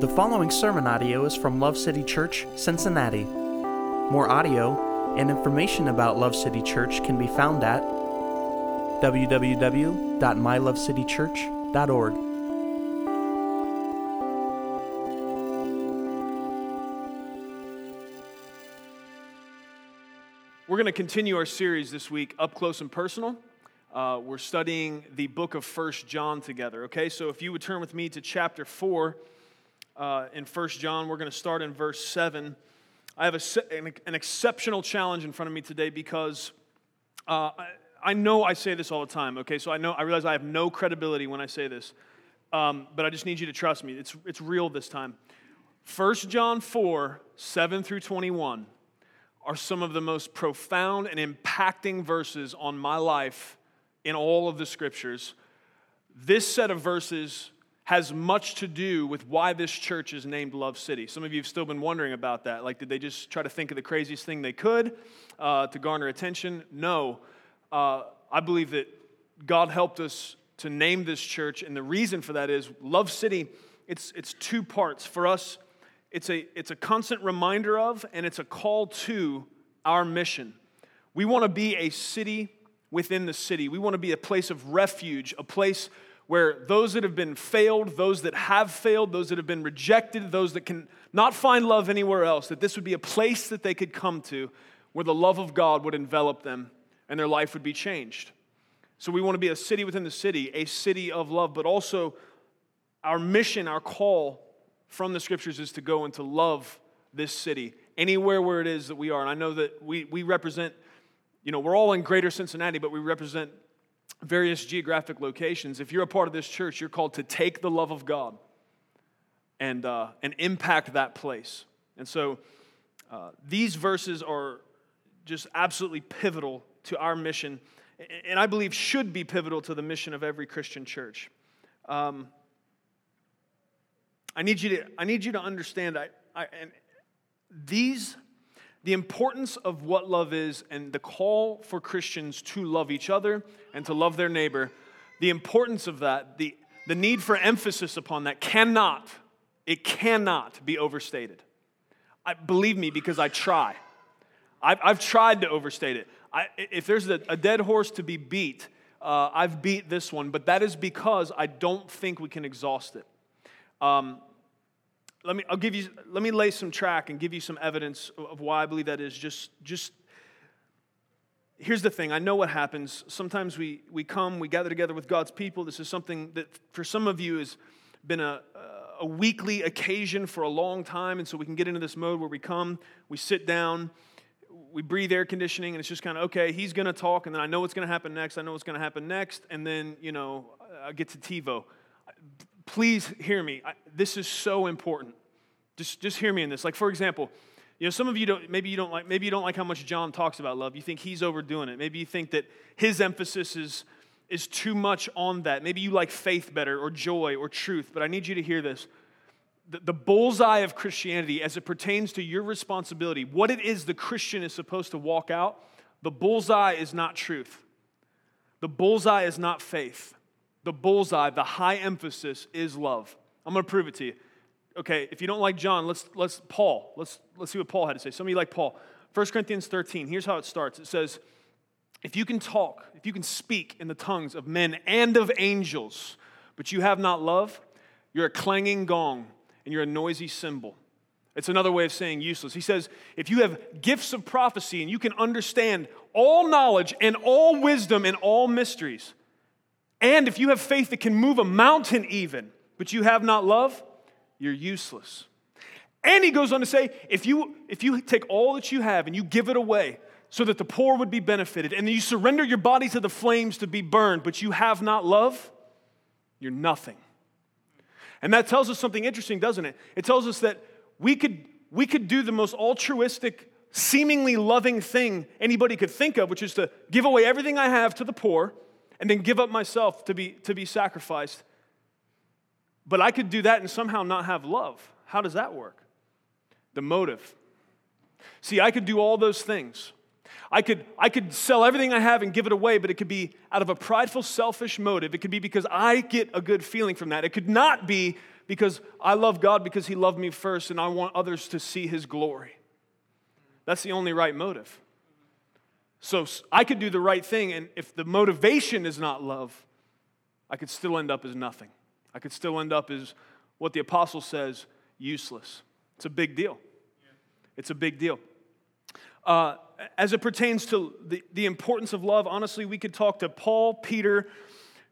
The following sermon audio is from Love City Church, Cincinnati. More audio and information about Love City Church can be found at www.mylovecitychurch.org. We're going to continue our series this week, Up Close and Personal. Uh, we're studying the book of First John together, okay? So if you would turn with me to chapter 4 uh, in First John, we're going to start in verse 7. I have a, an, an, exceptional challenge in front of me today because uh, I, I, know I say this all the time, okay? So I know, I realize I have no credibility when I say this, um, but I just need you to trust me. It's, it's real this time. First John 4, 7 through 21 are some of the most profound and impacting verses on my life in all of the scriptures. This set of verses has much to do with why this church is named Love City. Some of you have still been wondering about that. Like, did they just try to think of the craziest thing they could uh, to garner attention? No. Uh, I believe that God helped us to name this church, and the reason for that is Love City, it's, it's two parts. For us, it's a, it's a constant reminder of and it's a call to our mission. We want to be a city within the city. We want to be a place of refuge, a place where those that have been failed, those that have failed, those that have been rejected, those that can not find love anywhere else, that this would be a place that they could come to where the love of God would envelop them and their life would be changed. So we want to be a city within the city, a city of love, but also our mission, our call from the scriptures is to go and to love this city anywhere where it is that we are. And I know that we, we represent, you know, we're all in greater Cincinnati, but we represent various geographic locations. If you're a part of this church, you're called to take the love of God and, uh, and impact that place. And so uh, these verses are just absolutely pivotal to our mission, and I believe should be pivotal to the mission of every Christian church. Um, I need you to, I need you to understand, I, I, and these, the importance of what love is and the call for Christians to love each other and to love their neighbor, the importance of that, the, the need for emphasis upon that cannot, it cannot be overstated. I, believe me, because I try. I've, I've tried to overstate it. I, if there's a, a, dead horse to be beat, uh, I've beat this one, but that is because I don't think we can exhaust it. Um, let me, I'll give you, let me lay some track and give you some evidence of why I believe that is. Just, just, here's the thing. I know what happens. Sometimes we, we come, we gather together with God's people. This is something that for some of you has been a, a weekly occasion for a long time. And so we can get into this mode where we come, we sit down, we breathe air conditioning, and it's just kind of, okay, he's going to talk, and then I know what's going to happen next. I know what's going to happen next. And then, you know, I get to TiVo please hear me. I, this is so important. Just, just hear me in this. Like, for example, you know, some of you don't, maybe you don't like, maybe you don't like how much John talks about love. You think he's overdoing it. Maybe you think that his emphasis is, is too much on that. Maybe you like faith better or joy or truth, but I need you to hear this. The, the bullseye of Christianity as it pertains to your responsibility, what it is the Christian is supposed to walk out, the bullseye is not truth. The bullseye is not faith the bullseye, the high emphasis is love. I'm going to prove it to you. Okay, if you don't like John, let's let's Paul. Let's let's see what Paul had to say. Some of you like Paul. 1 Corinthians 13. Here's how it starts. It says, "If you can talk, if you can speak in the tongues of men and of angels, but you have not love, you're a clanging gong and you're a noisy cymbal." It's another way of saying useless. He says, if you have gifts of prophecy and you can understand all knowledge and all wisdom and all mysteries, and if you have faith that can move a mountain, even, but you have not love, you're useless. And he goes on to say, if you, if you take all that you have and you give it away so that the poor would be benefited, and you surrender your body to the flames to be burned, but you have not love, you're nothing. And that tells us something interesting, doesn't it? It tells us that we could, we could do the most altruistic, seemingly loving thing anybody could think of, which is to give away everything I have to the poor and then give up myself to be, to be sacrificed. But I could do that and somehow not have love. How does that work? The motive. See, I could do all those things. I could, I could sell everything I have and give it away, but it could be out of a prideful, selfish motive. It could be because I get a good feeling from that. It could not be because I love God because He loved me first and I want others to see His glory. That's the only right motive. So I could do the right thing, and if the motivation is not love, I could still end up as nothing. I could still end up as what the apostle says useless. It's a big deal. It's a big deal. Uh, as it pertains to the, the importance of love, honestly, we could talk to Paul, Peter,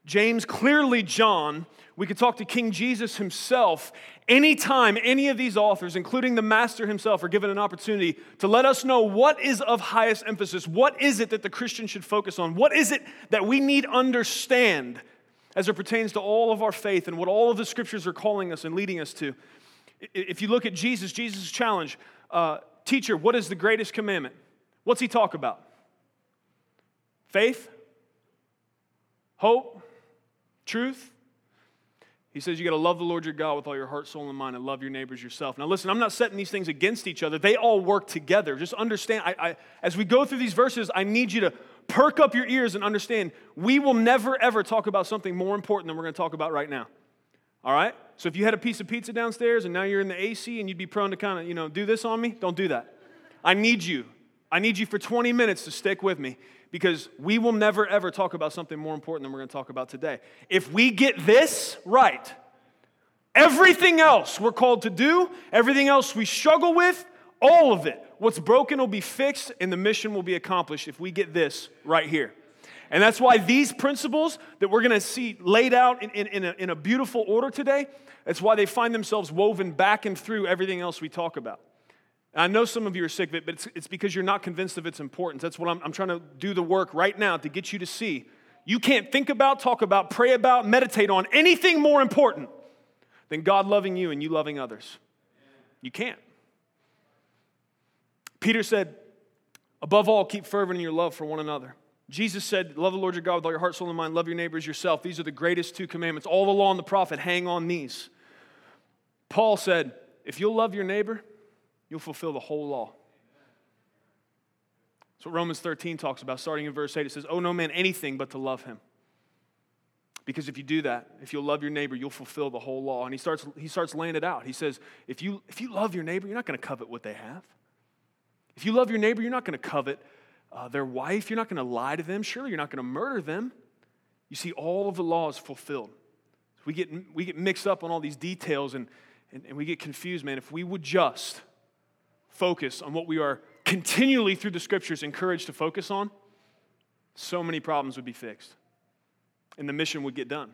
James, clearly John. We could talk to King Jesus himself. Anytime any of these authors, including the Master himself, are given an opportunity to let us know what is of highest emphasis, what is it that the Christian should focus on, what is it that we need understand as it pertains to all of our faith and what all of the scriptures are calling us and leading us to. If you look at Jesus, Jesus' challenge, uh, teacher, what is the greatest commandment? What's he talk about? Faith, hope, truth. He says you got to love the Lord your God with all your heart, soul, and mind, and love your neighbors yourself. Now, listen, I'm not setting these things against each other. They all work together. Just understand, I, I, as we go through these verses, I need you to perk up your ears and understand we will never, ever talk about something more important than we're going to talk about right now. All right? So if you had a piece of pizza downstairs and now you're in the AC and you'd be prone to kind of, you know, do this on me, don't do that. I need you. I need you for 20 minutes to stick with me because we will never ever talk about something more important than we're going to talk about today. If we get this right, everything else we're called to do, everything else we struggle with, all of it, what's broken will be fixed and the mission will be accomplished if we get this right here. And that's why these principles that we're going to see laid out in, in, in, a, in a beautiful order today, that's why they find themselves woven back and through everything else we talk about. I know some of you are sick of it, but it's, it's because you're not convinced of its importance. That's what I'm, I'm trying to do the work right now to get you to see. You can't think about, talk about, pray about, meditate on anything more important than God loving you and you loving others. You can't. Peter said, above all, keep fervent in your love for one another. Jesus said, Love the Lord your God with all your heart, soul, and mind. Love your neighbors yourself. These are the greatest two commandments. All the law and the prophet hang on these. Paul said, If you'll love your neighbor, you'll fulfill the whole law. That's what Romans 13 talks about, starting in verse 8. It says, Oh, no man anything but to love him. Because if you do that, if you'll love your neighbor, you'll fulfill the whole law. And he starts, he starts laying it out. He says, if you, if you love your neighbor, you're not going to covet what they have. If you love your neighbor, you're not going to covet uh, their wife. You're not going to lie to them. Surely you're not going to murder them. You see, all of the law is fulfilled. We get, we get mixed up on all these details and, and, and we get confused, man. If we would just focus on what we are continually through the scriptures encouraged to focus on, so many problems would be fixed. And the mission would get done.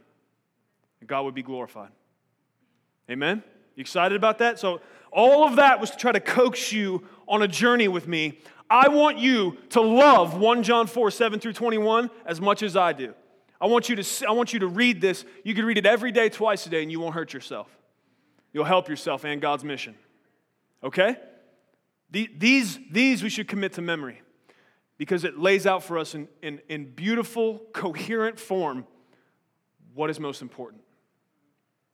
And God would be glorified. Amen? You excited about that? So, all of that was to try to coax you on a journey with me. I want you to love 1 John 4, 7 through 21 as much as I do. I want you to, I want you to read this. You can read it every day, twice a day, and you won't hurt yourself. You'll help yourself and God's mission. Okay? These, these we should commit to memory because it lays out for us in, in, in beautiful, coherent form what is most important.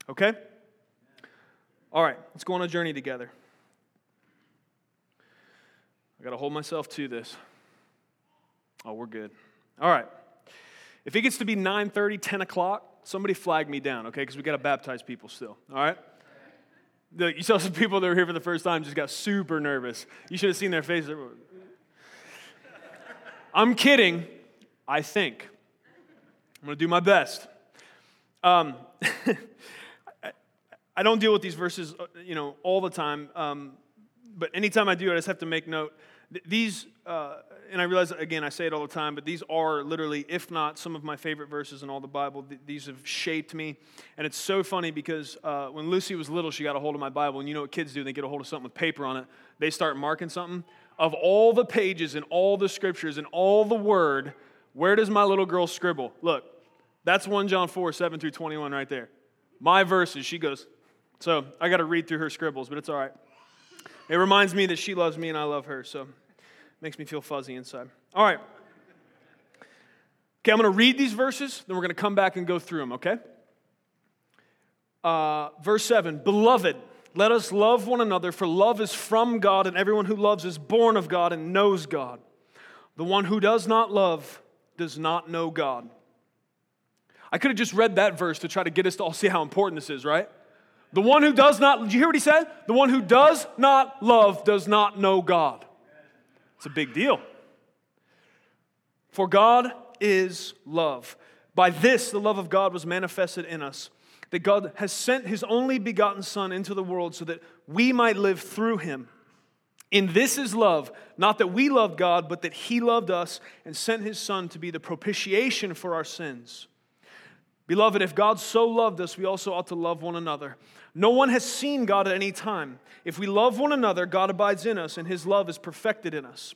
Okay? All right, let's go on a journey together. I got to hold myself to this. Oh, we're good. All right. If it gets to be 9:30, 10 o'clock, somebody flag me down, okay? Because we got to baptize people still. All right? You saw some people that were here for the first time just got super nervous. You should have seen their faces. I'm kidding, I think. I'm going to do my best. Um, I don't deal with these verses, uh, you know, all the time. Um, but anytime I do, I just have to make note. These, uh, and I realize, again, I say it all the time, but these are literally, if not some of my favorite verses in all the Bible. These have shaped me. And it's so funny because uh, when Lucy was little, she got a hold of my Bible. And you know what kids do? They get a hold of something with paper on it, they start marking something. Of all the pages and all the scriptures and all the word, where does my little girl scribble? Look, that's 1 John 4, 7 through 21 right there. My verses, she goes, so I got to read through her scribbles, but it's all right. It reminds me that she loves me and I love her, so makes me feel fuzzy inside. All right. Okay, I'm going to read these verses, then we're going to come back and go through them, okay? Uh, verse 7 Beloved, let us love one another, for love is from God, and everyone who loves is born of God and knows God. The one who does not love does not know God. I could have just read that verse to try to get us to all see how important this is, right? The one who does not, did you hear what he said? The one who does not love does not know God. It's a big deal. For God is love. By this, the love of God was manifested in us, that God has sent his only begotten Son into the world so that we might live through him. In this is love, not that we loved God, but that he loved us and sent his Son to be the propitiation for our sins. Beloved, if God so loved us, we also ought to love one another. No one has seen God at any time. If we love one another, God abides in us, and his love is perfected in us.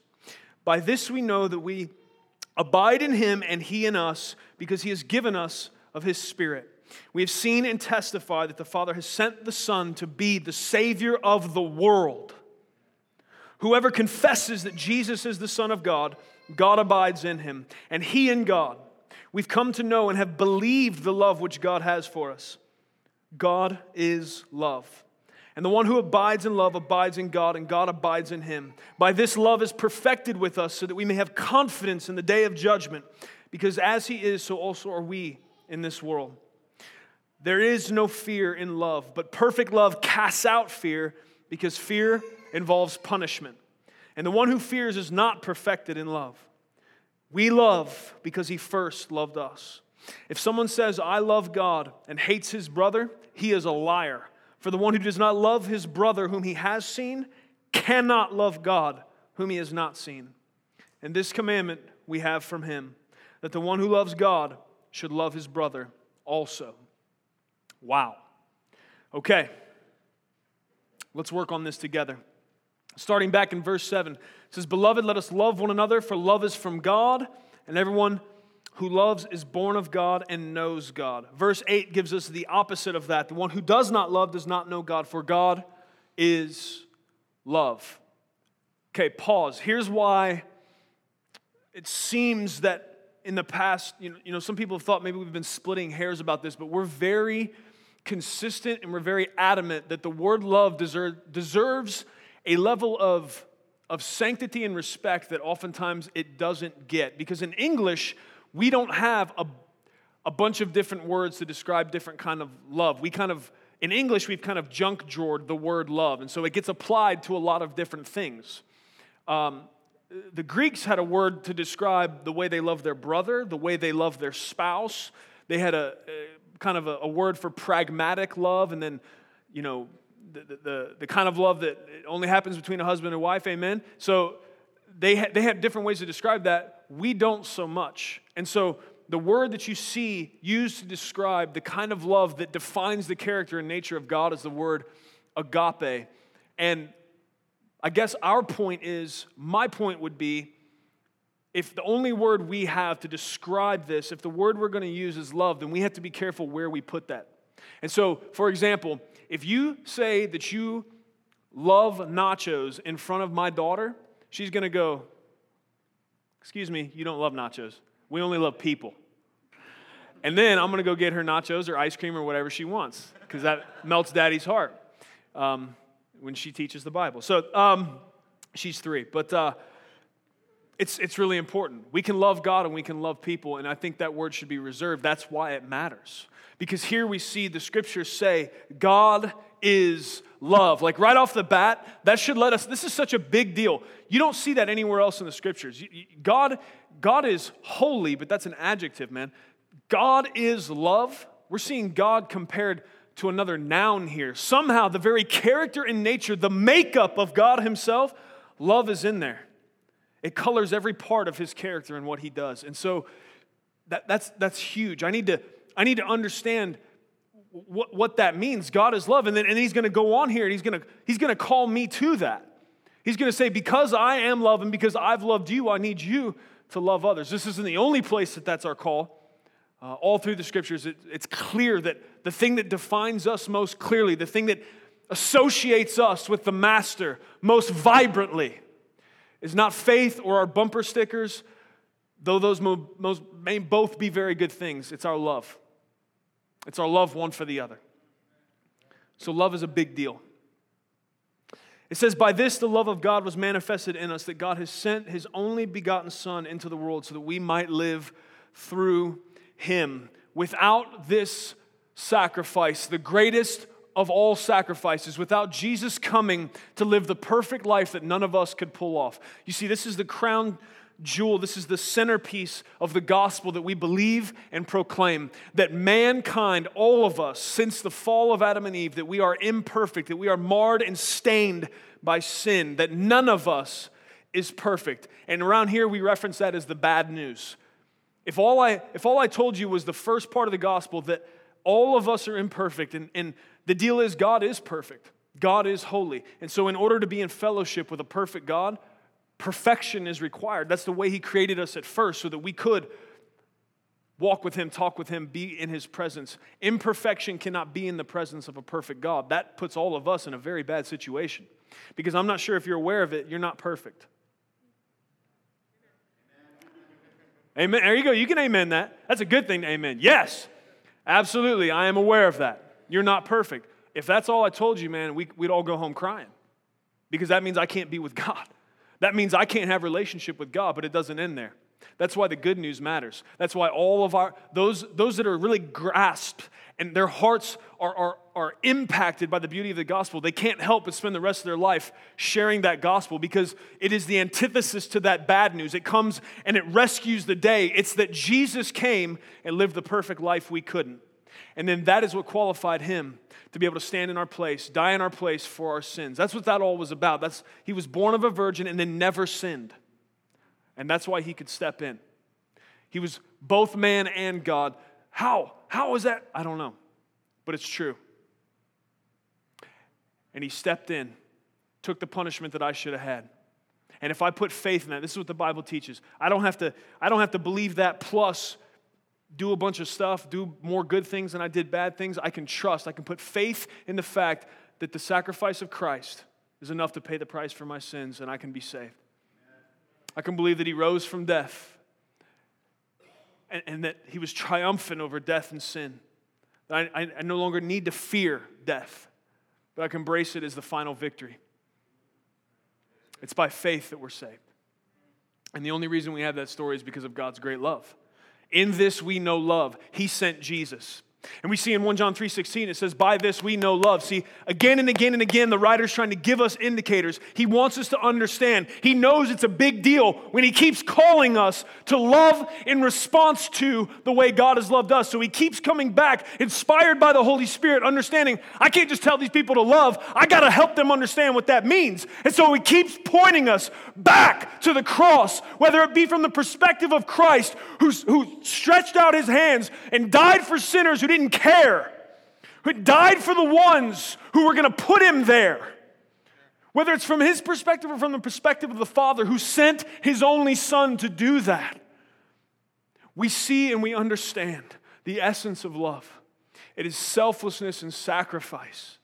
By this we know that we Abide in him and he in us, because he has given us of his Spirit. We have seen and testified that the Father has sent the Son to be the Savior of the world. Whoever confesses that Jesus is the Son of God, God abides in him, and he in God. We've come to know and have believed the love which God has for us. God is love. And the one who abides in love abides in God, and God abides in him. By this love is perfected with us, so that we may have confidence in the day of judgment, because as he is, so also are we in this world. There is no fear in love, but perfect love casts out fear, because fear involves punishment. And the one who fears is not perfected in love. We love because he first loved us. If someone says, I love God, and hates his brother, he is a liar. For the one who does not love his brother whom he has seen cannot love God whom he has not seen. And this commandment we have from him that the one who loves God should love his brother also. Wow. Okay. Let's work on this together. Starting back in verse 7, it says, Beloved, let us love one another, for love is from God, and everyone who loves is born of God and knows God. Verse 8 gives us the opposite of that. The one who does not love does not know God, for God is love. Okay, pause. Here's why it seems that in the past, you know, you know, some people have thought maybe we've been splitting hairs about this, but we're very consistent and we're very adamant that the word love deserve, deserves a level of, of sanctity and respect that oftentimes it doesn't get. Because in English, we don't have a, a bunch of different words to describe different kind of love. We kind of, in English, we've kind of junk drawered the word love, and so it gets applied to a lot of different things. Um, the Greeks had a word to describe the way they love their brother, the way they love their spouse. They had a, a kind of a, a, word for pragmatic love, and then, you know, the, the, the kind of love that only happens between a husband and wife, amen? So they, ha- they have different ways to describe that. We don't so much. And so the word that you see used to describe the kind of love that defines the character and nature of God is the word agape. And I guess our point is, my point would be, if the only word we have to describe this, if the word we're going to use is love, then we have to be careful where we put that. And so, for example, if you say that you love nachos in front of my daughter, she's going to go, Excuse me, you don't love nachos. We only love people. And then I'm going to go get her nachos or ice cream or whatever she wants because that melts daddy's heart um, when she teaches the Bible. So um, she's three. But uh, it's, it's really important. We can love God and we can love people, and I think that word should be reserved. That's why it matters. Because here we see the scriptures say, God is love. Like right off the bat, that should let us, this is such a big deal. You don't see that anywhere else in the scriptures. God, God is holy, but that's an adjective, man. God is love. We're seeing God compared to another noun here. Somehow, the very character and nature, the makeup of God Himself, love is in there. It colors every part of His character and what He does. And so that, that's, that's huge. I need to, I need to understand what, what that means. God is love. And then and he's going to go on here and he's going to he's going to call me to that. He's going to say, Because I am love and because I've loved you, I need you to love others. This isn't the only place that that's our call. Uh, all through the scriptures, it, it's clear that the thing that defines us most clearly, the thing that associates us with the Master most vibrantly, is not faith or our bumper stickers, though those may both be very good things. It's our love. It's our love one for the other. So, love is a big deal. It says, By this the love of God was manifested in us, that God has sent his only begotten Son into the world so that we might live through him. Without this sacrifice, the greatest of all sacrifices, without Jesus coming to live the perfect life that none of us could pull off. You see, this is the crown jewel, this is the centerpiece of the gospel that we believe and proclaim that mankind, all of us, since the fall of Adam and Eve, that we are imperfect, that we are marred and stained by sin, that none of us is perfect. And around here, we reference that as the bad news. If all I, if all I told you was the first part of the gospel, that all of us are imperfect, and, and the deal is God is perfect, God is holy. And so, in order to be in fellowship with a perfect God, perfection is required. That's the way He created us at first, so that we could walk with Him, talk with Him, be in His presence. Imperfection cannot be in the presence of a perfect God. That puts all of us in a very bad situation. Because I'm not sure if you're aware of it, you're not perfect. Amen. There you go. You can amen that. That's a good thing to amen. Yes, absolutely. I am aware of that. You're not perfect. If that's all I told you, man, we, we'd all go home crying because that means I can't be with God. That means I can't have relationship with God, but it doesn't end there. That's why the good news matters. That's why all of our, those, those that are really grasped and their hearts are, are, are impacted by the beauty of the gospel, they can't help but spend the rest of their life sharing that gospel because it is the antithesis to that bad news. It comes and it rescues the day. It's that Jesus came and lived the perfect life we couldn't. And then that is what qualified him to be able to stand in our place, die in our place for our sins. That's what that all was about. That's, he was born of a virgin and then never sinned. And that's why he could step in. He was both man and God. How? How is that? I don't know. But it's true. And he stepped in, took the punishment that I should have had. And if I put faith in that, this is what the Bible teaches. I don't have to, I don't have to believe that plus do a bunch of stuff, do more good things than I did bad things. I can trust, I can put faith in the fact that the sacrifice of Christ is enough to pay the price for my sins and I can be saved. I can believe that he rose from death and, and that he was triumphant over death and sin. I, I, I no longer need to fear death, but I can embrace it as the final victory. It's by faith that we're saved. And the only reason we have that story is because of God's great love. In this we know love. He sent Jesus. And we see in 1 John 3:16 it says by this we know love. See, again and again and again the writer's trying to give us indicators. He wants us to understand. He knows it's a big deal when he keeps calling us to love in response to the way God has loved us. So he keeps coming back inspired by the Holy Spirit understanding I can't just tell these people to love. I got to help them understand what that means. And so he keeps pointing us back to the cross, whether it be from the perspective of Christ who stretched out his hands and died for sinners who didn't care, who died for the ones who were going to put him there. Whether it's from his perspective or from the perspective of the Father who sent his only Son to do that, we see and we understand the essence of love. It is selflessness and sacrifice.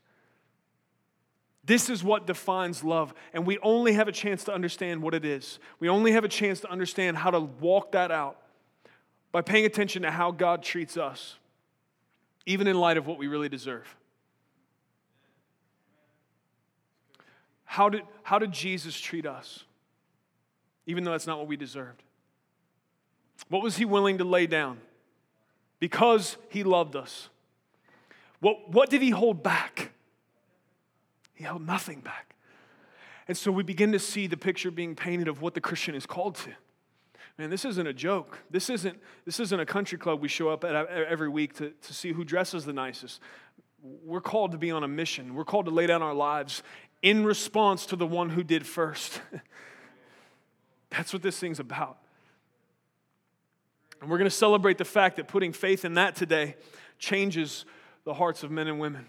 This is what defines love, and we only have a chance to understand what it is. We only have a chance to understand how to walk that out by paying attention to how God treats us even in light of what we really deserve. How did, how did Jesus treat us, even though that's not what we deserved? What was he willing to lay down? Because he loved us. What, what did he hold back? He held nothing back. And so we begin to see the picture being painted of what the Christian is called to. Man, this isn't a joke. This isn't, this isn't a country club we show up at every week to, to see who dresses the nicest. We're called to be on a mission. We're called to lay down our lives in response to the one who did first. That's what this thing's about. And we're going to celebrate the fact that putting faith in that today changes the hearts of men and women.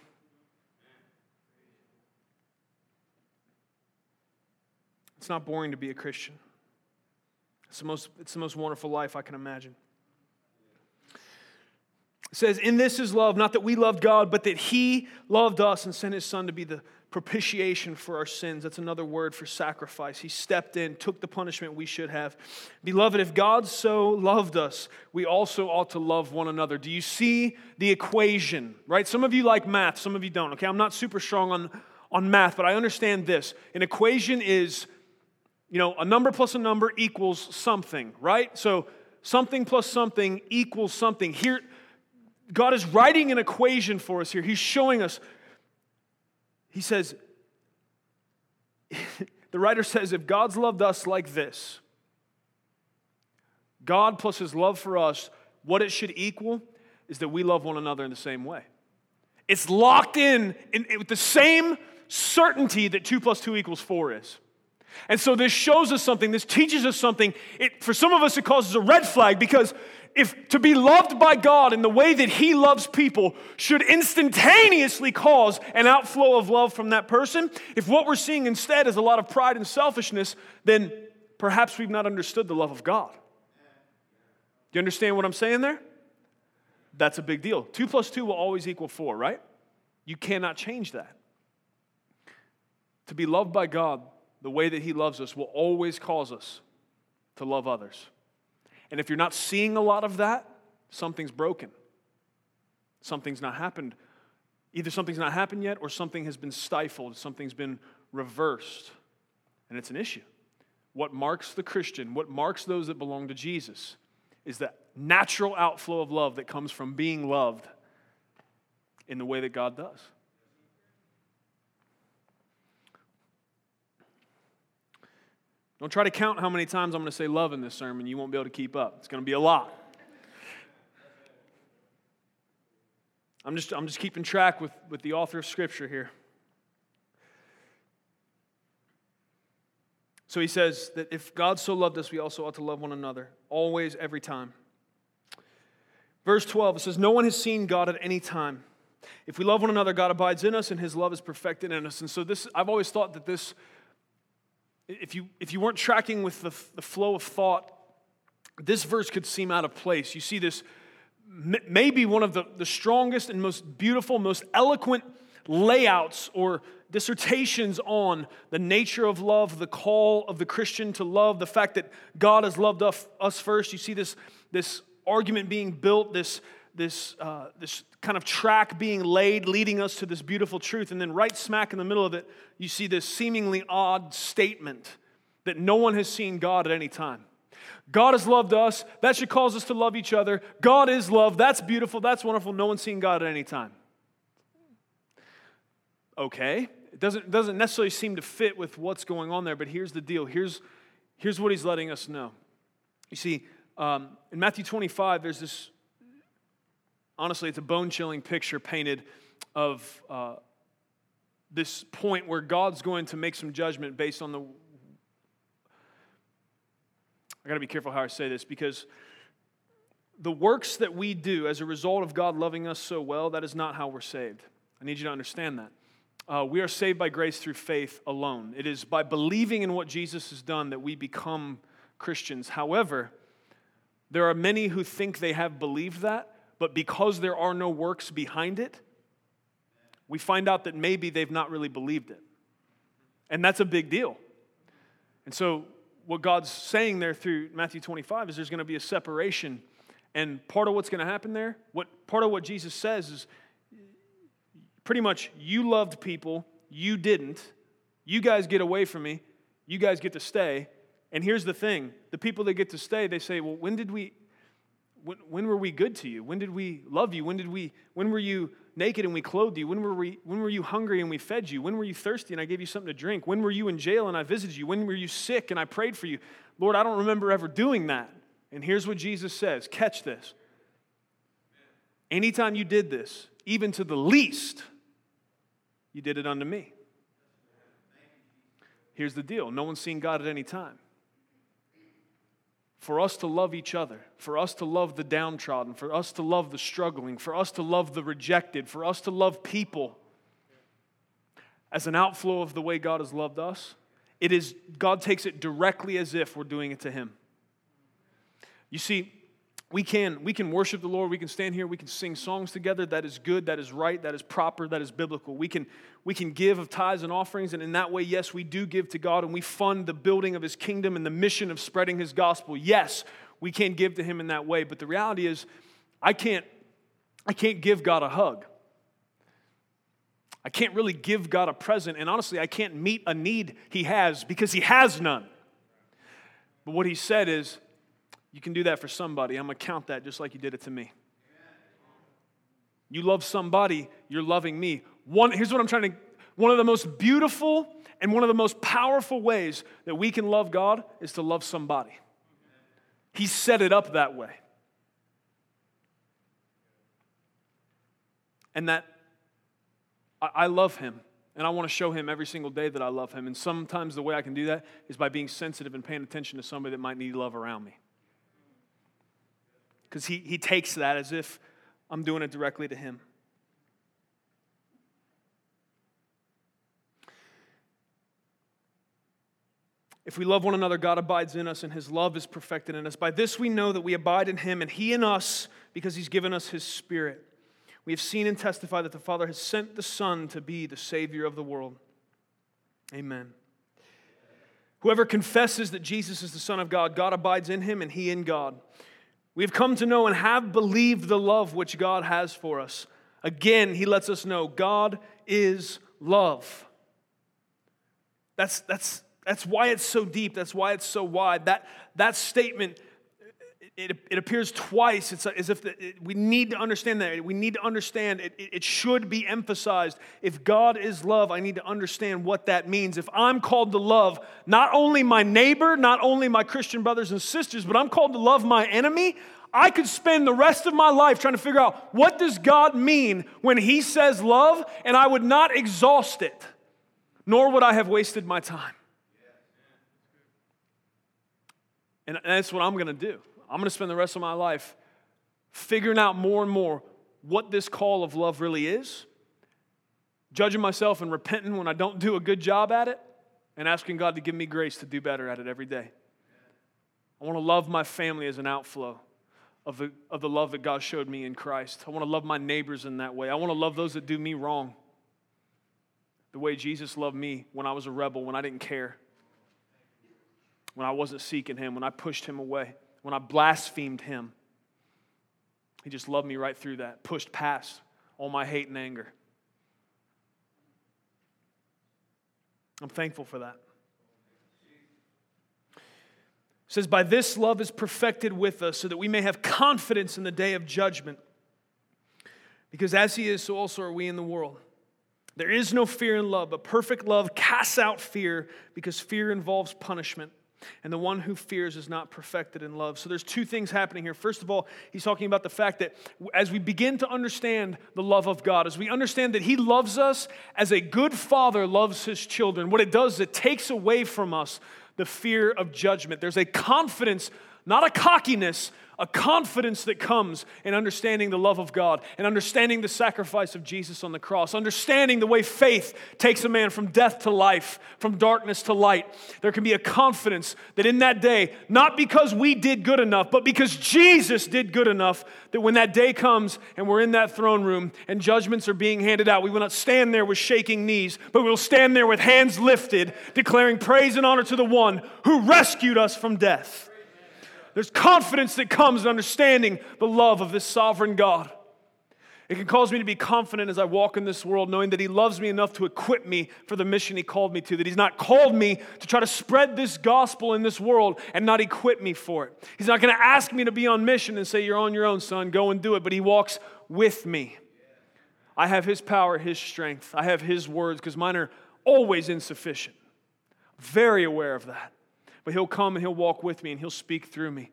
It's not boring to be a Christian. It's the most, it's the most wonderful life I can imagine. It says, In this is love, not that we loved God, but that He loved us and sent His Son to be the propitiation for our sins. That's another word for sacrifice. He stepped in, took the punishment we should have. Beloved, if God so loved us, we also ought to love one another. Do you see the equation? Right? Some of you like math, some of you don't. Okay, I'm not super strong on on math, but I understand this. An equation is, you know, a number plus a number equals something, right? So something plus something equals something. Here, God is writing an equation for us here. He's showing us. He says, the writer says, if God's loved us like this, God plus his love for us, what it should equal is that we love one another in the same way. It's locked in, in, in with the same certainty that 2 plus 2 equals 4 is. And so this shows us something, this teaches us something. It, for some of us, it causes a red flag because if to be loved by God in the way that He loves people should instantaneously cause an outflow of love from that person, if what we're seeing instead is a lot of pride and selfishness, then perhaps we've not understood the love of God. Do you understand what I'm saying there? That's a big deal. Two plus two will always equal four, right? You cannot change that. To be loved by God the way that He loves us will always cause us to love others. And if you're not seeing a lot of that, something's broken. Something's not happened. Either something's not happened yet or something has been stifled, something's been reversed. And it's an issue. What marks the Christian, what marks those that belong to Jesus, is that natural outflow of love that comes from being loved in the way that God does. Don't try to count how many times I'm going to say love in this sermon. You won't be able to keep up. It's going to be a lot. I'm just, I'm just keeping track with, with the author of Scripture here. So he says that if God so loved us, we also ought to love one another, always, every time. Verse 12, it says, No one has seen God at any time. If we love one another, God abides in us, and his love is perfected in us. And so this, I've always thought that this if you, if you weren't tracking with the, the flow of thought, this verse could seem out of place. You see this, maybe one of the, the strongest and most beautiful, most eloquent layouts or dissertations on the nature of love, the call of the Christian to love, the fact that God has loved us first. You see this, this argument being built, this, this, uh, this kind of track being laid, leading us to this beautiful truth. And then, right smack in the middle of it, you see this seemingly odd statement that no one has seen God at any time. God has loved us. That should cause us to love each other. God is love. That's beautiful. That's wonderful. No one's seen God at any time. Okay. It doesn't, doesn't necessarily seem to fit with what's going on there, but here's the deal. Here's, here's what he's letting us know. You see, um, in Matthew 25, there's this honestly, it's a bone chilling picture painted of uh, this point where God's going to make some judgment based on the. I got to be careful how I say this because the works that we do as a result of God loving us so well, that is not how we're saved. I need you to understand that. Uh, we are saved by grace through faith alone. It is by believing in what Jesus has done that we become Christians. However, there are many who think they have believed that, but because there are no works behind it, we find out that maybe they've not really believed it. And that's a big deal. And so, what God's saying there through Matthew 25 is there's going to be a separation. And part of what's going to happen there, what part of what Jesus says is pretty much you loved people, you didn't. You guys get away from me, you guys get to stay. And here's the thing the people that get to stay, they say, Well, when did we when, when were we good to you? When did we love you? When did we when were you naked and we clothed you? When were we when were you hungry and we fed you? When were you thirsty and I gave you something to drink? When were you in jail and I visited you? When were you sick and I prayed for you? Lord, I don't remember ever doing that. And here's what Jesus says. Catch this. Anytime you did this, even to the least, you did it unto me. Here's the deal. No one's seen God at any time for us to love each other, for us to love the downtrodden, for us to love the struggling, for us to love the rejected, for us to love people as an outflow of the way God has loved us, it is God takes it directly as if we're doing it to him. You see, we can, we can worship the Lord. We can stand here. We can sing songs together. That is good. That is right. That is proper. That is biblical. We can, we can give of tithes and offerings. And in that way, yes, we do give to God and we fund the building of His kingdom and the mission of spreading His gospel. Yes, we can give to Him in that way. But the reality is, I can't, I can't give God a hug. I can't really give God a present, and honestly, I can't meet a need He has because He has none. But what He said is, you can do that for somebody. I'm going to count that just like you did it to me. You love somebody, you're loving me. One, here's what I'm trying to one of the most beautiful and one of the most powerful ways that we can love God is to love somebody. He set it up that way. And that I, I love Him. And I want to show him every single day that I love him. And sometimes the way I can do that is by being sensitive and paying attention to somebody that might need love around me. Because he, he takes that as if I'm doing it directly to him. If we love one another, God abides in us, and his love is perfected in us. By this we know that we abide in him, and he in us, because he's given us his spirit. We have seen and testified that the Father has sent the Son to be the Savior of the world. Amen. Whoever confesses that Jesus is the Son of God, God abides in him, and he in God. We have come to know and have believed the love which God has for us. Again, he lets us know God is love. That's, that's that's why it's so deep. That's why it's so wide. That, that statement, it, it appears twice. It's as if the, it, we need to understand that. We need to understand it, it should be emphasized. If God is love, I need to understand what that means. If I'm called to love not only my neighbor, not only my Christian brothers and sisters, but I'm called to love my enemy, I could spend the rest of my life trying to figure out what does God mean when he says love, and I would not exhaust it, nor would I have wasted my time. And that's what I'm going to do. I'm going to spend the rest of my life figuring out more and more what this call of love really is, judging myself and repenting when I don't do a good job at it, and asking God to give me grace to do better at it every day. I want to love my family as an outflow of the, of the love that God showed me in Christ. I want to love my neighbors in that way. I want to love those that do me wrong the way Jesus loved me when I was a rebel, when I didn't care when I wasn't seeking Him, when I pushed Him away, when I blasphemed Him. He just loved me right through that, pushed past all my hate and anger. I'm thankful for that. It says, By this love is perfected with us, so that we may have confidence in the day of judgment. Because as He is, so also are we in the world. There is no fear in love, but perfect love casts out fear, because fear involves punishment and the one who fears is not perfected in love. So there's two things happening here. First of all, he's talking about the fact that as we begin to understand the love of God, as we understand that he loves us as a good father loves his children, what it does is it takes away from us the fear of judgment. There's a confidence, not a cockiness, a confidence that comes in understanding the love of God and understanding the sacrifice of Jesus on the cross, understanding the way faith takes a man from death to life, from darkness to light. There can be a confidence that in that day, not because we did good enough, but because Jesus did good enough, that when that day comes and we're in that throne room and judgments are being handed out, we will not stand there with shaking knees, but we'll stand there with hands lifted, declaring praise and honor to the one who rescued us from death. There's confidence that comes in understanding the love of this sovereign God. It can cause me to be confident as I walk in this world, knowing that He loves me enough to equip me for the mission He called me to, that He's not called me to try to spread this gospel in this world and not equip me for it. He's not going to ask me to be on mission and say, You're on your own, son, go and do it, but He walks with me. I have His power, His strength. I have His words because mine are always insufficient. Very aware of that. But He'll come and He'll walk with me and He'll speak through me.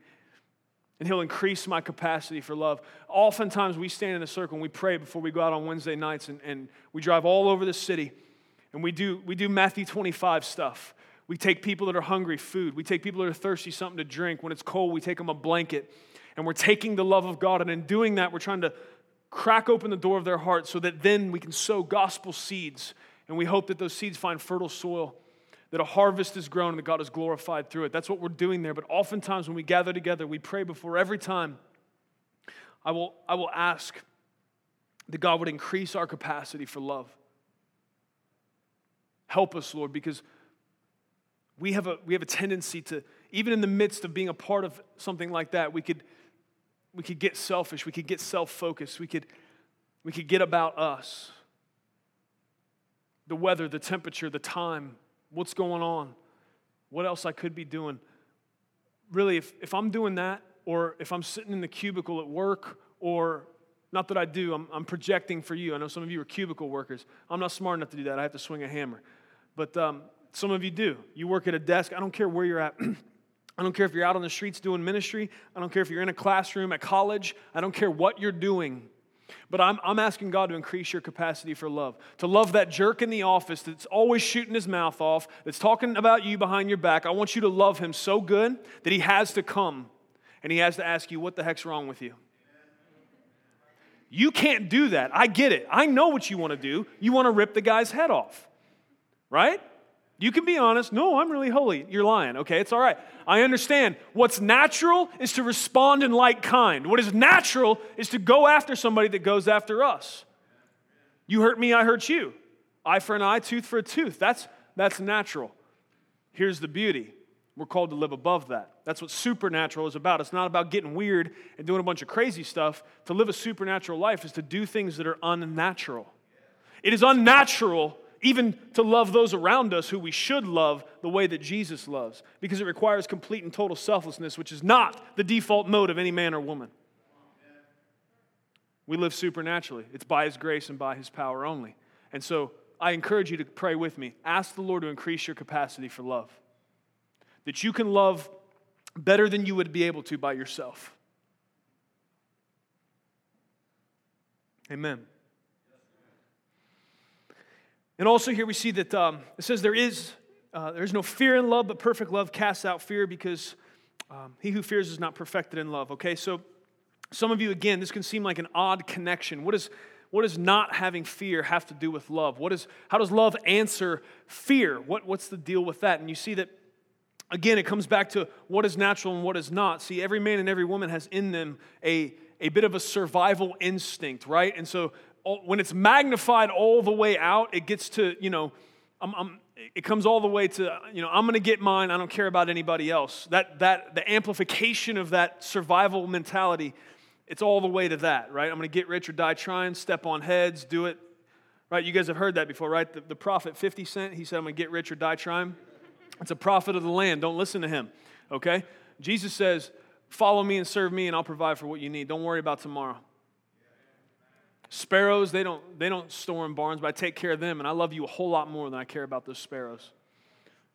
And He'll increase my capacity for love. Oftentimes, we stand in a circle and we pray before we go out on Wednesday nights, and, and we drive all over the city and we do, we do Matthew 25 stuff. We take people that are hungry food. We take people that are thirsty something to drink. When it's cold, we take them a blanket. And we're taking the love of God. And in doing that, we're trying to crack open the door of their heart so that then we can sow gospel seeds. And we hope that those seeds find fertile soil that a harvest is grown and that God is glorified through it. That's what we're doing there. But oftentimes when we gather together, we pray before every time. I will, I will ask that God would increase our capacity for love. Help us, Lord, because we have a, we have a tendency to, even in the midst of being a part of something like that, we could, we could get selfish, we could get self focused, we could, we could get about us. the weather, the temperature, the time, what's going on, what else I could be doing. Really, if, if I'm doing that, or if I'm sitting in the cubicle at work, or not that I do, I'm, I'm projecting for you. I know some of you are cubicle workers. I'm not smart enough to do that. I have to swing a hammer. But um, some of you do. You work at a desk. I don't care where you're at. I don't care if you're out on the streets doing ministry. I don't care if you're in a classroom at college. I don't care what you're doing. But I'm, I'm asking God to increase your capacity for love. To love that jerk in the office that's always shooting his mouth off, that's talking about you behind your back. I want you to love him so good that he has to come and he has to ask you, What the heck's wrong with you? You can't do that. I get it. I know what you want to do. You want to rip the guy's head off, right? You can be honest. No, I'm really holy. You're lying. Okay, it's all right. I understand. What's natural is to respond in like kind. What is natural is to go after somebody that goes after us. You hurt me, I hurt you. Eye for an eye, tooth for a tooth. That's, that's natural. Here's the beauty we're called to live above that. That's what supernatural is about. It's not about getting weird and doing a bunch of crazy stuff. To live a supernatural life is to do things that are unnatural. It is unnatural even to love those around us who we should love the way that Jesus loves, because it requires complete and total selflessness, which is not the default mode of any man or woman. We live supernaturally, it's by His grace and by His power only. And so I encourage you to pray with me. Ask the Lord to increase your capacity for love that you can love better than you would be able to by yourself. Amen. And also here we see that um, it says there is uh, there is no fear in love, but perfect love casts out fear because um, he who fears is not perfected in love. Okay, so some of you again, this can seem like an odd connection. What is what does not having fear have to do with love? What is how does love answer fear? What, what's the deal with that? And you see that again, it comes back to what is natural and what is not. See, every man and every woman has in them a, a bit of a survival instinct, right? And so when it's magnified all the way out, it gets to, you know, I'm, I'm, it comes all the way to, you know, I'm going to get mine. I don't care about anybody else. That, that, the amplification of that survival mentality, it's all the way to that, right? I'm going to get rich or die trying, step on heads, do it, right? You guys have heard that before, right? The, the prophet 50 Cent, he said, I'm going to get rich or die trying. It's a prophet of the land. Don't listen to him, okay? Jesus says, Follow me and serve me, and I'll provide for what you need. Don't worry about tomorrow. Sparrows, they don't, they don't store in barns, but I take care of them, and I love you a whole lot more than I care about those sparrows.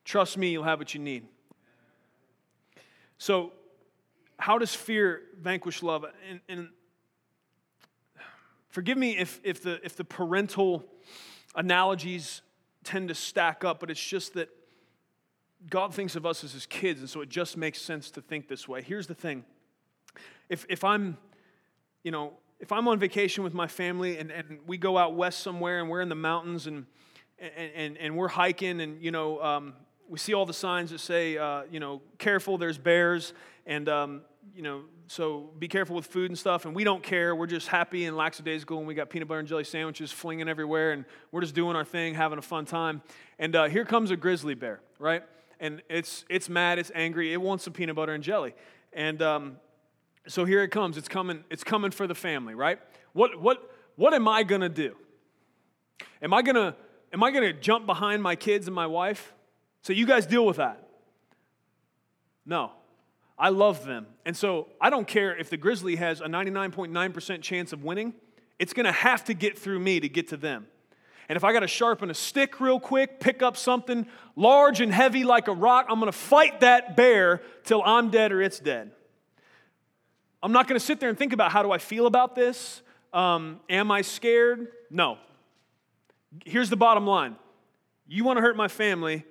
Trust me, you'll have what you need. So, how does fear vanquish love? And, and forgive me if, if, the, if the parental analogies tend to stack up, but it's just that God thinks of us as his kids, and so it just makes sense to think this way. Here's the thing if, if I'm, you know, if I'm on vacation with my family and, and we go out west somewhere and we're in the mountains and, and, and, and we're hiking and, you know, um, we see all the signs that say, uh, you know, careful, there's bears, and, um, you know, so be careful with food and stuff. And we don't care. We're just happy and lackadaisical, and we got peanut butter and jelly sandwiches flinging everywhere, and we're just doing our thing, having a fun time. And uh, here comes a grizzly bear, right? and it's, it's mad, it's angry, it wants some peanut butter and jelly. And um, so here it comes. It's coming, it's coming for the family, right? What, what, what am I going to do? Am I going to am I going to jump behind my kids and my wife? So you guys deal with that. No. I love them. And so I don't care if the Grizzly has a 99.9% chance of winning, it's going to have to get through me to get to them. And if I got to sharpen a stick real quick, pick up something large and heavy like a rock, I'm going to fight that bear till I'm dead or it's dead. I'm not going to sit there and think about how do I feel about this? Um, am I scared? No. Here's the bottom line you want to hurt my family,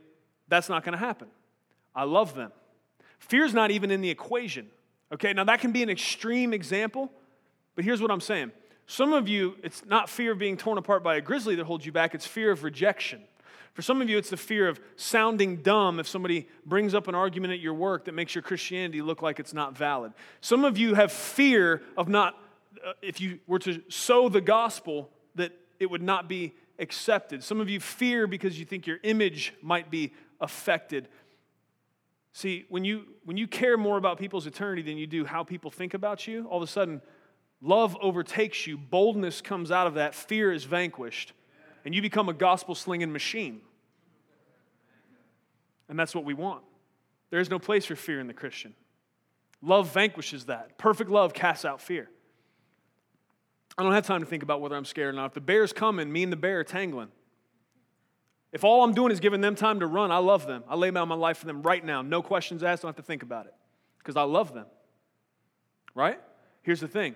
that's not going to happen. I love them. Fear's not even in the equation. Okay, now that can be an extreme example, but here's what I'm saying some of you, it's not fear of being torn apart by a grizzly that holds you back, it's fear of rejection. For some of you, it's the fear of sounding dumb if somebody brings up an argument at your work that makes your Christianity look like it's not valid. Some of you have fear of not, uh, if you were to sow the gospel, that it would not be accepted. Some of you fear because you think your image might be affected. See, when you, when you care more about people's eternity than you do how people think about you, all of a sudden, Love overtakes you, boldness comes out of that, fear is vanquished, and you become a gospel slinging machine. And that's what we want. There is no place for fear in the Christian. Love vanquishes that. Perfect love casts out fear. I don't have time to think about whether I'm scared or not. If the bear's coming, me and the bear are tangling. If all I'm doing is giving them time to run, I love them. I lay down my life for them right now. No questions asked, don't have to think about it because I love them. Right? Here's the thing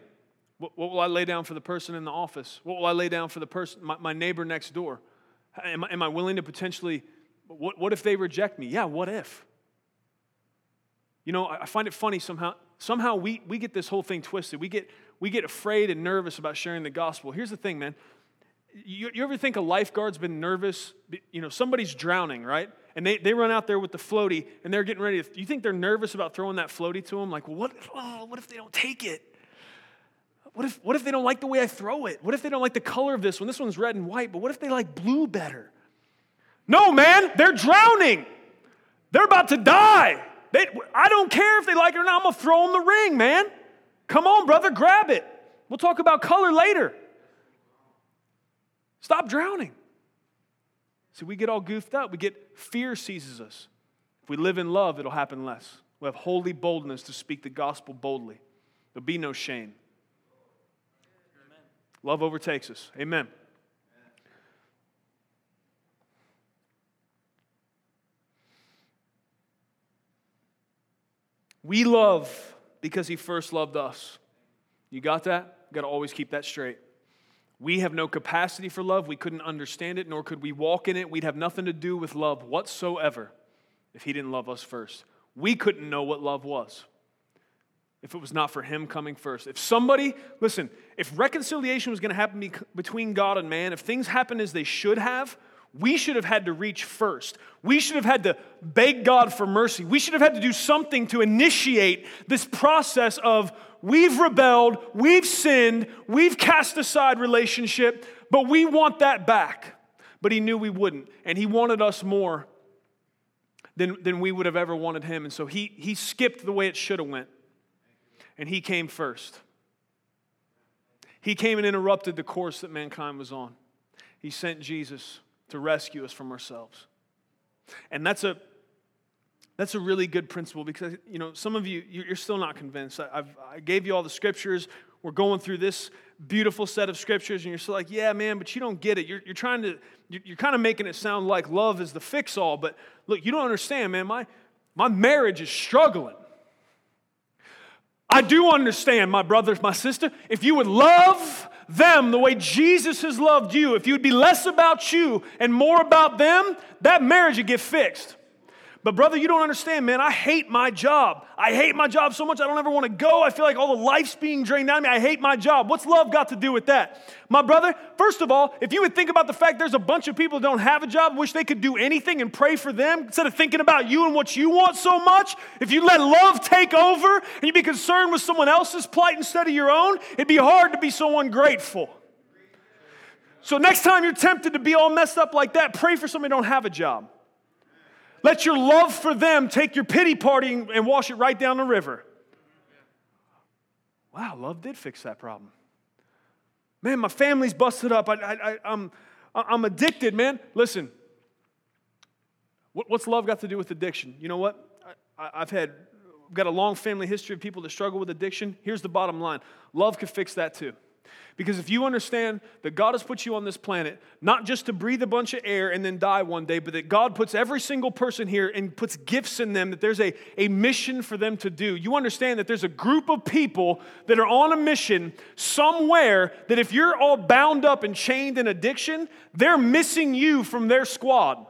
what, what, will I lay down for the person in the office? What will I lay down for the person, my, my neighbor next door? Am, am I willing to potentially, what, what if they reject me? Yeah, what if? You know, I find it funny somehow. Somehow we, we get this whole thing twisted. We get, we get afraid and nervous about sharing the gospel. Here's the thing, man. You, you ever think a lifeguard's been nervous? You know, somebody's drowning, right? And they, they run out there with the floaty and they're getting ready. To, you think they're nervous about throwing that floaty to them? Like, what, oh, what if they don't take it? What if, what if they don't like the way I throw it? What if they don't like the color of this one? This one's red and white, but what if they like blue better? No, man, they're drowning. They're about to die. They, I don't care if they like it or not. I'm going to throw them the ring, man. Come on, brother, grab it. We'll talk about color later. Stop drowning. See, we get all goofed up. We get fear seizes us. If we live in love, it'll happen less. We'll have holy boldness to speak the gospel boldly. There'll be no shame. Love overtakes us. Amen. We love because he first loved us. You got that? You got to always keep that straight. We have no capacity for love. We couldn't understand it, nor could we walk in it. We'd have nothing to do with love whatsoever if he didn't love us first. We couldn't know what love was if it was not for him coming first. If somebody, listen, if reconciliation was going to happen between God and man, if things happened as they should have, we should have had to reach first. We should have had to beg God for mercy. We should have had to do something to initiate this process of we've rebelled, we've sinned, we've cast aside relationship, but we want that back. But He knew we wouldn't, and He wanted us more than, than we would have ever wanted Him. And so He, he skipped the way it should have went, and He came first. He came and interrupted the course that mankind was on. He sent Jesus to rescue us from ourselves. And that's a that's a really good principle because you know some of you you're still not convinced. I've, I gave you all the scriptures. We're going through this beautiful set of scriptures, and you're still like, yeah, man, but you don't get it. You're, you're trying to you're, you're kind of making it sound like love is the fix all. But look, you don't understand, man. My my marriage is struggling. I do understand, my brothers, my sister. If you would love them the way Jesus has loved you, if you would be less about you and more about them, that marriage would get fixed. But, brother, you don't understand, man. I hate my job. I hate my job so much I don't ever want to go. I feel like all the life's being drained out of me. I hate my job. What's love got to do with that? My brother, first of all, if you would think about the fact there's a bunch of people that don't have a job, wish they could do anything and pray for them instead of thinking about you and what you want so much, if you let love take over and you be concerned with someone else's plight instead of your own, it'd be hard to be so ungrateful. So, next time you're tempted to be all messed up like that, pray for somebody who don't have a job. Let your love for them take your pity party and wash it right down the river. Wow, love did fix that problem. Man, my family's busted up. I, I, I, I'm, I'm addicted, man. Listen, what's love got to do with addiction? You know what? I, I've had got a long family history of people that struggle with addiction. Here's the bottom line love could fix that too. Because if you understand that God has put you on this planet, not just to breathe a bunch of air and then die one day, but that God puts every single person here and puts gifts in them, that there's a, a mission for them to do, you understand that there's a group of people that are on a mission somewhere that if you're all bound up and chained in addiction, they're missing you from their squad.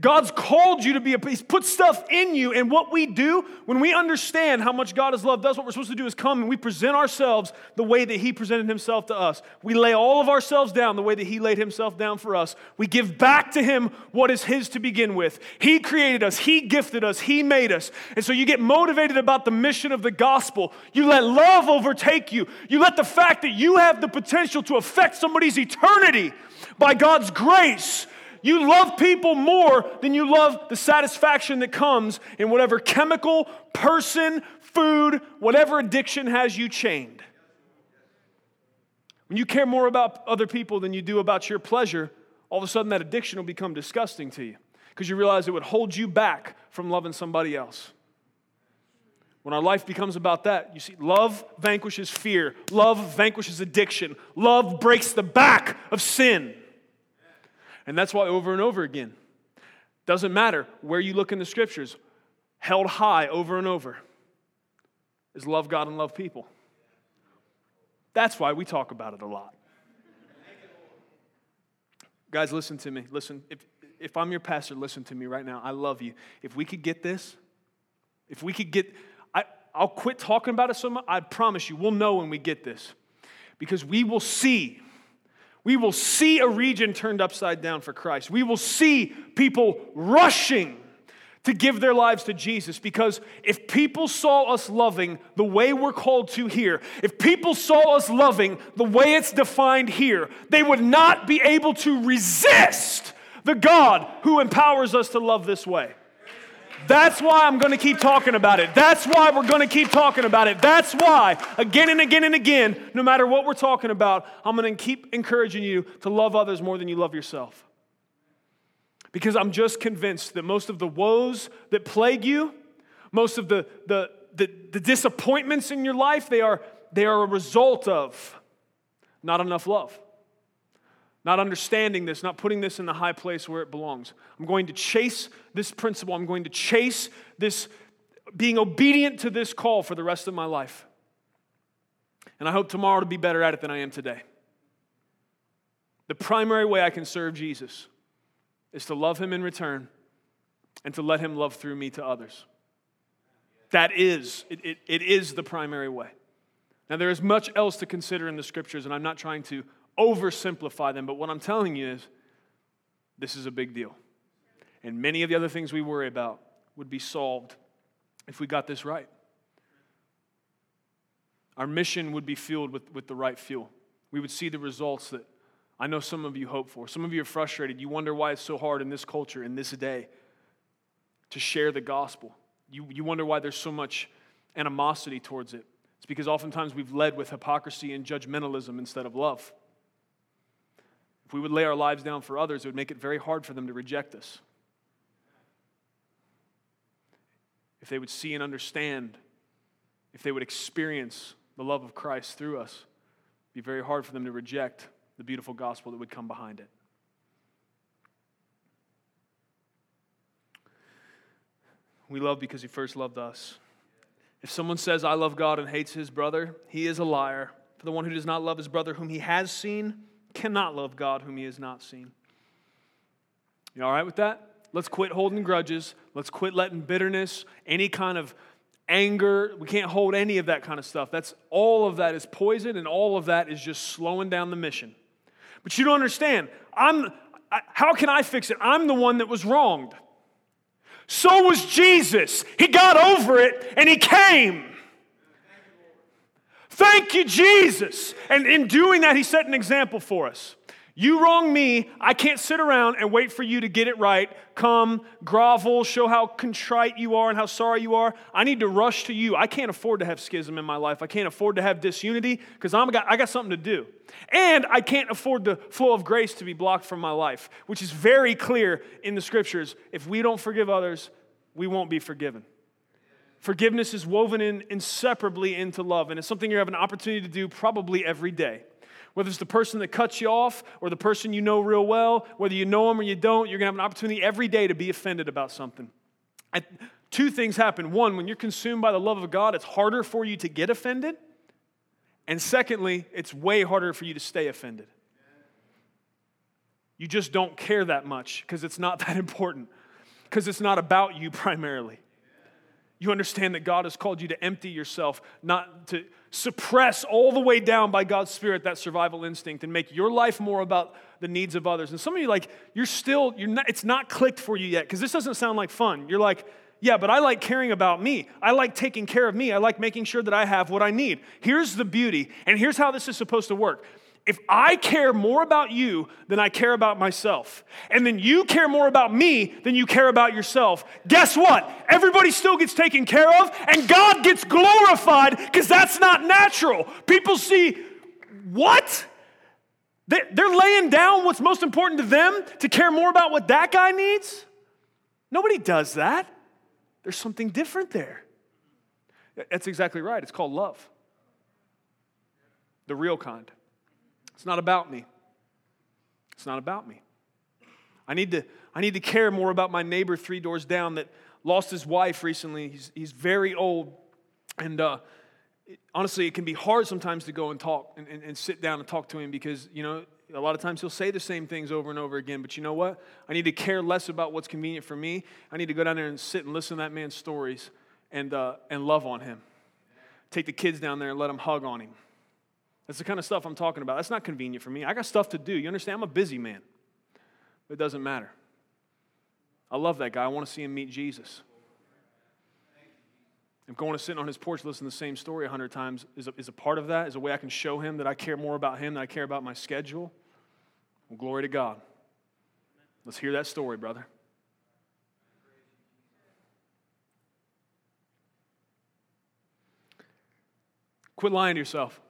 God's called you to be a, He's put stuff in you. And what we do when we understand how much God has loved us, what we're supposed to do is come and we present ourselves the way that He presented Himself to us. We lay all of ourselves down the way that He laid Himself down for us. We give back to Him what is His to begin with. He created us, He gifted us, He made us. And so you get motivated about the mission of the gospel. You let love overtake you. You let the fact that you have the potential to affect somebody's eternity by God's grace you love people more than you love the satisfaction that comes in whatever chemical, person, food, whatever addiction has you chained. When you care more about other people than you do about your pleasure, all of a sudden that addiction will become disgusting to you because you realize it would hold you back from loving somebody else. When our life becomes about that, you see, love vanquishes fear, love vanquishes addiction, love breaks the back of sin. And that's why over and over again, doesn't matter where you look in the scriptures, held high over and over is love God and love people. That's why we talk about it a lot. Guys, listen to me. Listen, if, if I'm your pastor, listen to me right now. I love you. If we could get this, if we could get, I, I'll quit talking about it so much. I promise you, we'll know when we get this. Because we will see, we will see a region turned upside down for Christ. We will see people rushing to give their lives to Jesus because if people saw us loving the way we're called to here, if people saw us loving the way it's defined here, they would not be able to resist the God who empowers us to love this way. That's why I'm going to keep talking about it. That's why we're going to keep talking about it. That's why, again and again and again, no matter what we're talking about, I'm going to keep encouraging you to love others more than you love yourself. Because I'm just convinced that most of the woes that plague you, most of the, the, the, the disappointments in your life, they are, they are a result of not enough love. Not understanding this, not putting this in the high place where it belongs. I'm going to chase this principle. I'm going to chase this, being obedient to this call for the rest of my life. And I hope tomorrow to be better at it than I am today. The primary way I can serve Jesus is to love him in return and to let him love through me to others. That is, it, it, it is the primary way. Now, there is much else to consider in the scriptures, and I'm not trying to oversimplify them, but what I'm telling you is this is a big deal. And many of the other things we worry about would be solved if we got this right. Our mission would be fueled with, with the right fuel. We would see the results that I know some of you hope for. Some of you are frustrated. You wonder why it's so hard in this culture, in this day, to share the gospel. You, you wonder why there's so much animosity towards it. It's because oftentimes we've led with hypocrisy and judgmentalism instead of love. If we would lay our lives down for others, it would make it very hard for them to reject us. If they would see and understand, if they would experience the love of Christ through us, it'd be very hard for them to reject the beautiful gospel that would come behind it. We love because he first loved us. If someone says, I love God and hates his brother, he is a liar. For the one who does not love his brother whom he has seen cannot love God whom he has not seen. You all right with that? Let's quit holding grudges. Let's quit letting bitterness, any kind of anger. We can't hold any of that kind of stuff. That's all of that is poison, and all of that is just slowing down the mission. But you don't understand. I'm, how can I fix it? I'm the one that was wronged. So was Jesus. He got over it and he came. Thank you, Jesus. And in doing that, he set an example for us. You wrong me, I can't sit around and wait for you to get it right. Come, grovel, show how contrite you are and how sorry you are. I need to rush to you. I can't afford to have schism in my life. I can't afford to have disunity because I got, I got something to do. And I can't afford the flow of grace to be blocked from my life, which is very clear in the scriptures. If we don't forgive others, we won't be forgiven. Forgiveness is woven in inseparably into love, and it's something you have an opportunity to do probably every day. Whether it's the person that cuts you off or the person you know real well, whether you know them or you don't, you're going to have an opportunity every day to be offended about something. Two things happen. One, when you're consumed by the love of God, it's harder for you to get offended. And secondly, it's way harder for you to stay offended. You just don't care that much because it's not that important, because it's not about you primarily. You understand that God has called you to empty yourself, not to suppress all the way down by God's Spirit that survival instinct and make your life more about the needs of others. And some of you, like, you're still, you're not, it's not clicked for you yet because this doesn't sound like fun. You're like, yeah, but I like caring about me. I like taking care of me. I like making sure that I have what I need. Here's the beauty, and here's how this is supposed to work if I care more about you than I care about myself, and then you care more about me than you care about yourself, guess what? Everybody still gets taken care of, and God gets glorified because that's not natural. People see, what? They're laying down what's most important to them to care more about what that guy needs. Nobody does that. There's something different there. That's exactly right. It's called love. The real kind. It's not about me. It's not about me. I need to, I need to care more about my neighbor three doors down that lost his wife recently. He's, he's very old. And uh, honestly, it can be hard sometimes to go and talk and, and, and, sit down and talk to him because, you know, a lot of times he'll say the same things over and over again. But you know what? I need to care less about what's convenient for me. I need to go down there and sit and listen to that man's stories and, uh, and love on him. Take the kids down there and let them hug on him. That's the kind of stuff I'm talking about. That's not convenient for me. I got stuff to do. You understand? I'm a busy man. But it doesn't matter. I love that guy. I want to see him meet Jesus. If going to sit on his porch, listen to the same story a hundred times is a, is a part of that, is a way I can show him that I care more about him than I care about my schedule. Well, glory to God. Let's hear that story, brother. Quit lying to yourself.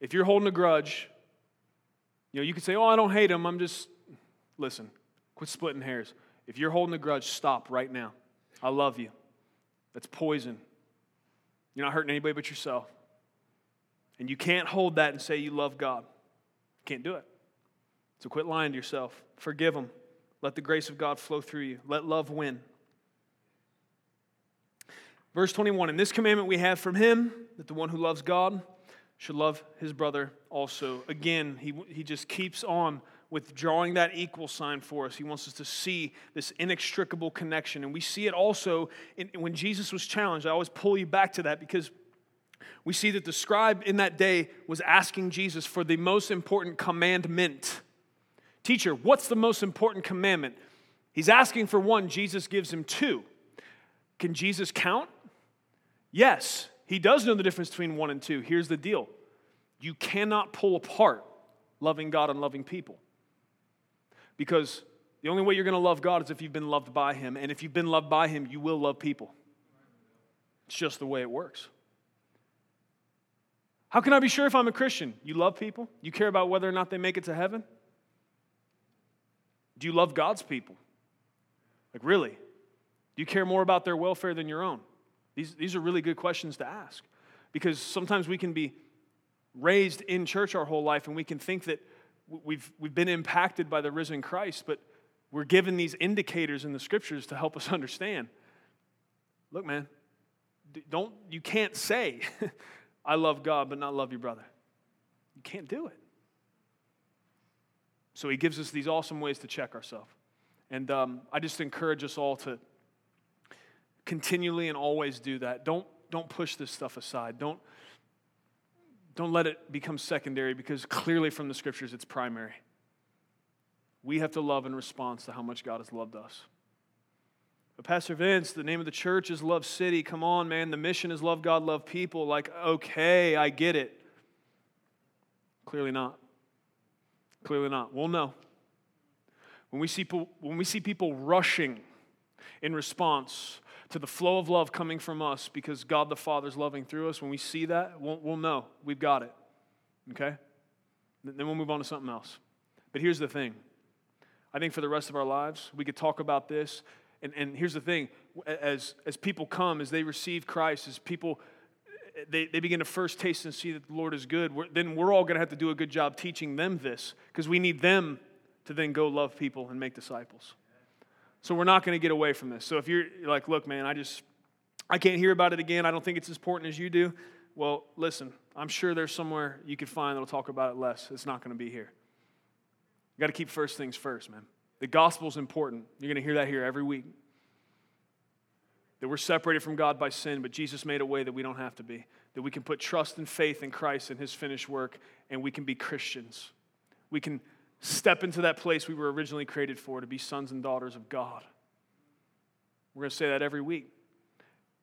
If you're holding a grudge, you know, you could say, Oh, I don't hate him. I'm just, listen, quit splitting hairs. If you're holding a grudge, stop right now. I love you. That's poison. You're not hurting anybody but yourself. And you can't hold that and say you love God. You can't do it. So quit lying to yourself. Forgive them. Let the grace of God flow through you. Let love win. Verse 21 In this commandment we have from him that the one who loves God should love his brother also. Again, he, he just keeps on withdrawing that equal sign for us. He wants us to see this inextricable connection. And we see it also in, when Jesus was challenged. I always pull you back to that because we see that the scribe in that day was asking Jesus for the most important commandment. Teacher, what's the most important commandment? He's asking for one, Jesus gives him two. Can Jesus count? Yes, he does know the difference between one and two. Here's the deal you cannot pull apart loving God and loving people. Because the only way you're going to love God is if you've been loved by Him. And if you've been loved by Him, you will love people. It's just the way it works. How can I be sure if I'm a Christian? You love people? You care about whether or not they make it to heaven? Do you love God's people? Like, really? Do you care more about their welfare than your own? These, these are really good questions to ask because sometimes we can be raised in church our whole life and we can think that we've, we've been impacted by the risen Christ, but we're given these indicators in the scriptures to help us understand. Look, man, don't, you can't say, I love God, but not love your brother. You can't do it. So he gives us these awesome ways to check ourselves. And um, I just encourage us all to continually and always do that. Don't, don't push this stuff aside. Don't, don't let it become secondary because clearly from the scriptures it's primary. We have to love in response to how much God has loved us. But Pastor Vince, the name of the church is Love City. Come on, man. The mission is love God, love people. Like, okay, I get it. Clearly not. Clearly not. Well, no. When we see when we see people rushing in response to the flow of love coming from us because God the Father is loving through us, when we see that, we'll, we'll know we've got it. Okay? Then we'll move on to something else. But here's the thing I think for the rest of our lives, we could talk about this. And, and here's the thing as, as people come, as they receive Christ, as people they, they begin to first taste and see that the Lord is good, we're, then we're all going to have to do a good job teaching them this because we need them to then go love people and make disciples. So we're not going to get away from this. So if you're like, look, man, I just, I can't hear about it again. I don't think it's as important as you do. Well, listen, I'm sure there's somewhere you could find that'll talk about it less. It's not going to be here. You got to keep first things first, man. The gospel's important. You're going to hear that here every week. That we're separated from God by sin, but Jesus made a way that we don't have to be. That we can put trust and faith in Christ and his finished work, and we can be Christians. We can step into that place we were originally created for to be sons and daughters of God. We're going to say that every week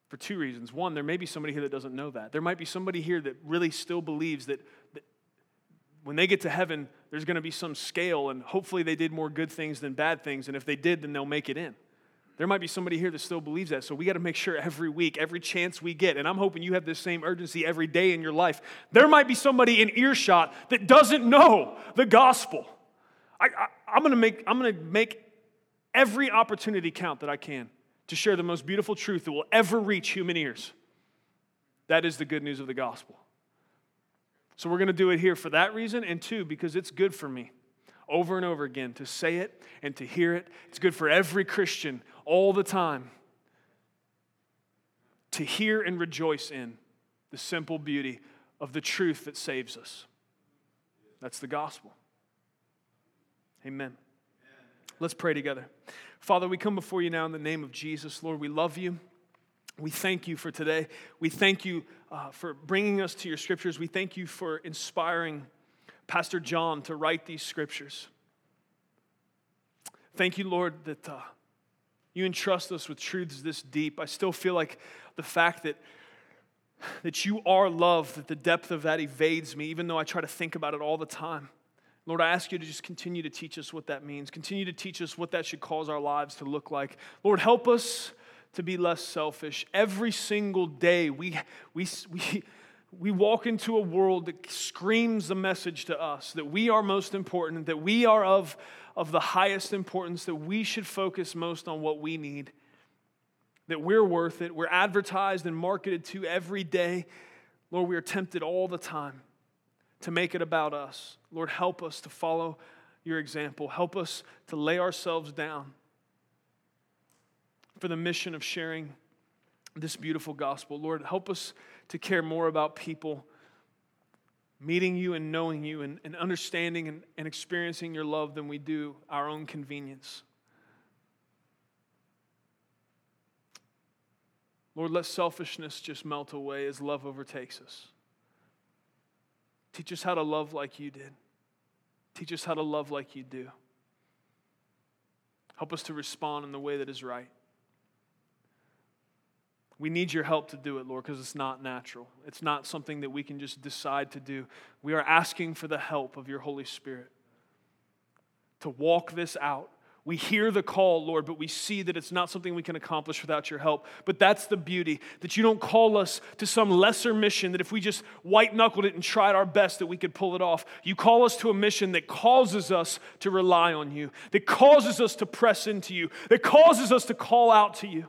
for two reasons. One, there may be somebody here that doesn't know that. There might be somebody here that really still believes that, that when they get to heaven, there's going to be some scale, and hopefully they did more good things than bad things, and if they did, then they'll make it in. There might be somebody here that still believes that. So we got to make sure every week, every chance we get, and I'm hoping you have this same urgency every day in your life. There might be somebody in earshot that doesn't know the gospel. I, I, am to make, I'm going to make every opportunity count that I can to share the most beautiful truth that will ever reach human ears. That is the good news of the gospel. So we're going to do it here for that reason, and two, because it's good for me over and over again to say it and to hear it. It's good for every Christian all the time to hear and rejoice in the simple beauty of the truth that saves us. That's the gospel. Amen. Let's pray together. Father, we come before you now in the name of Jesus. Lord, we love you. We thank you for today. We thank you uh, for bringing us to your scriptures. We thank you for inspiring Pastor John to write these scriptures. Thank you, Lord, that uh, you entrust us with truths this deep. I still feel like the fact that, that you are love, that the depth of that evades me, even though I try to think about it all the time. Lord, I ask you to just continue to teach us what that means. Continue to teach us what that should cause our lives to look like. Lord, help us to be less selfish. Every single day, we, we, we, we walk into a world that screams the message to us that we are most important, that we are of, of the highest importance, that we should focus most on what we need, that we're worth it. We're advertised and marketed to every day. Lord, we are tempted all the time to make it about us. Lord, help us to follow your example. Help us to lay ourselves down for the mission of sharing this beautiful gospel. Lord, help us to care more about people meeting you and knowing you and, and understanding and, and experiencing your love than we do our own convenience. Lord, let selfishness just melt away as love overtakes us. Teach us how to love like you did. Teach us how to love like you do. Help us to respond in the way that is right. We need your help to do it, Lord, because it's not natural. It's not something that we can just decide to do. We are asking for the help of your Holy Spirit to walk this out. We hear the call, Lord, but we see that it's not something we can accomplish without your help. But that's the beauty that you don't call us to some lesser mission that if we just white knuckled it and tried our best that we could pull it off. You call us to a mission that causes us to rely on you, that causes us to press into you, that causes us to call out to you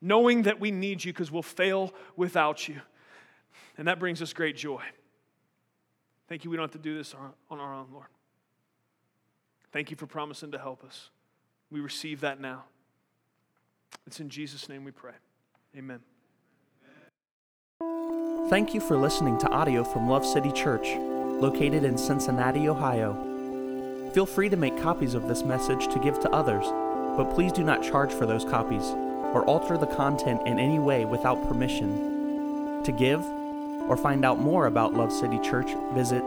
knowing that we need you because we'll fail without you. And that brings us great joy. Thank you, we don't have to do this on our own, Lord. Thank you for promising to help us. We receive that now. It's in Jesus' name we pray. Amen. Thank you for listening to audio from Love City Church, located in Cincinnati, Ohio. Feel free to make copies of this message to give to others, but please do not charge for those copies or alter the content in any way without permission. To give or find out more about Love City Church, visit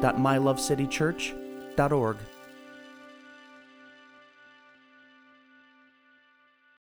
www.mylovecitychurch.org.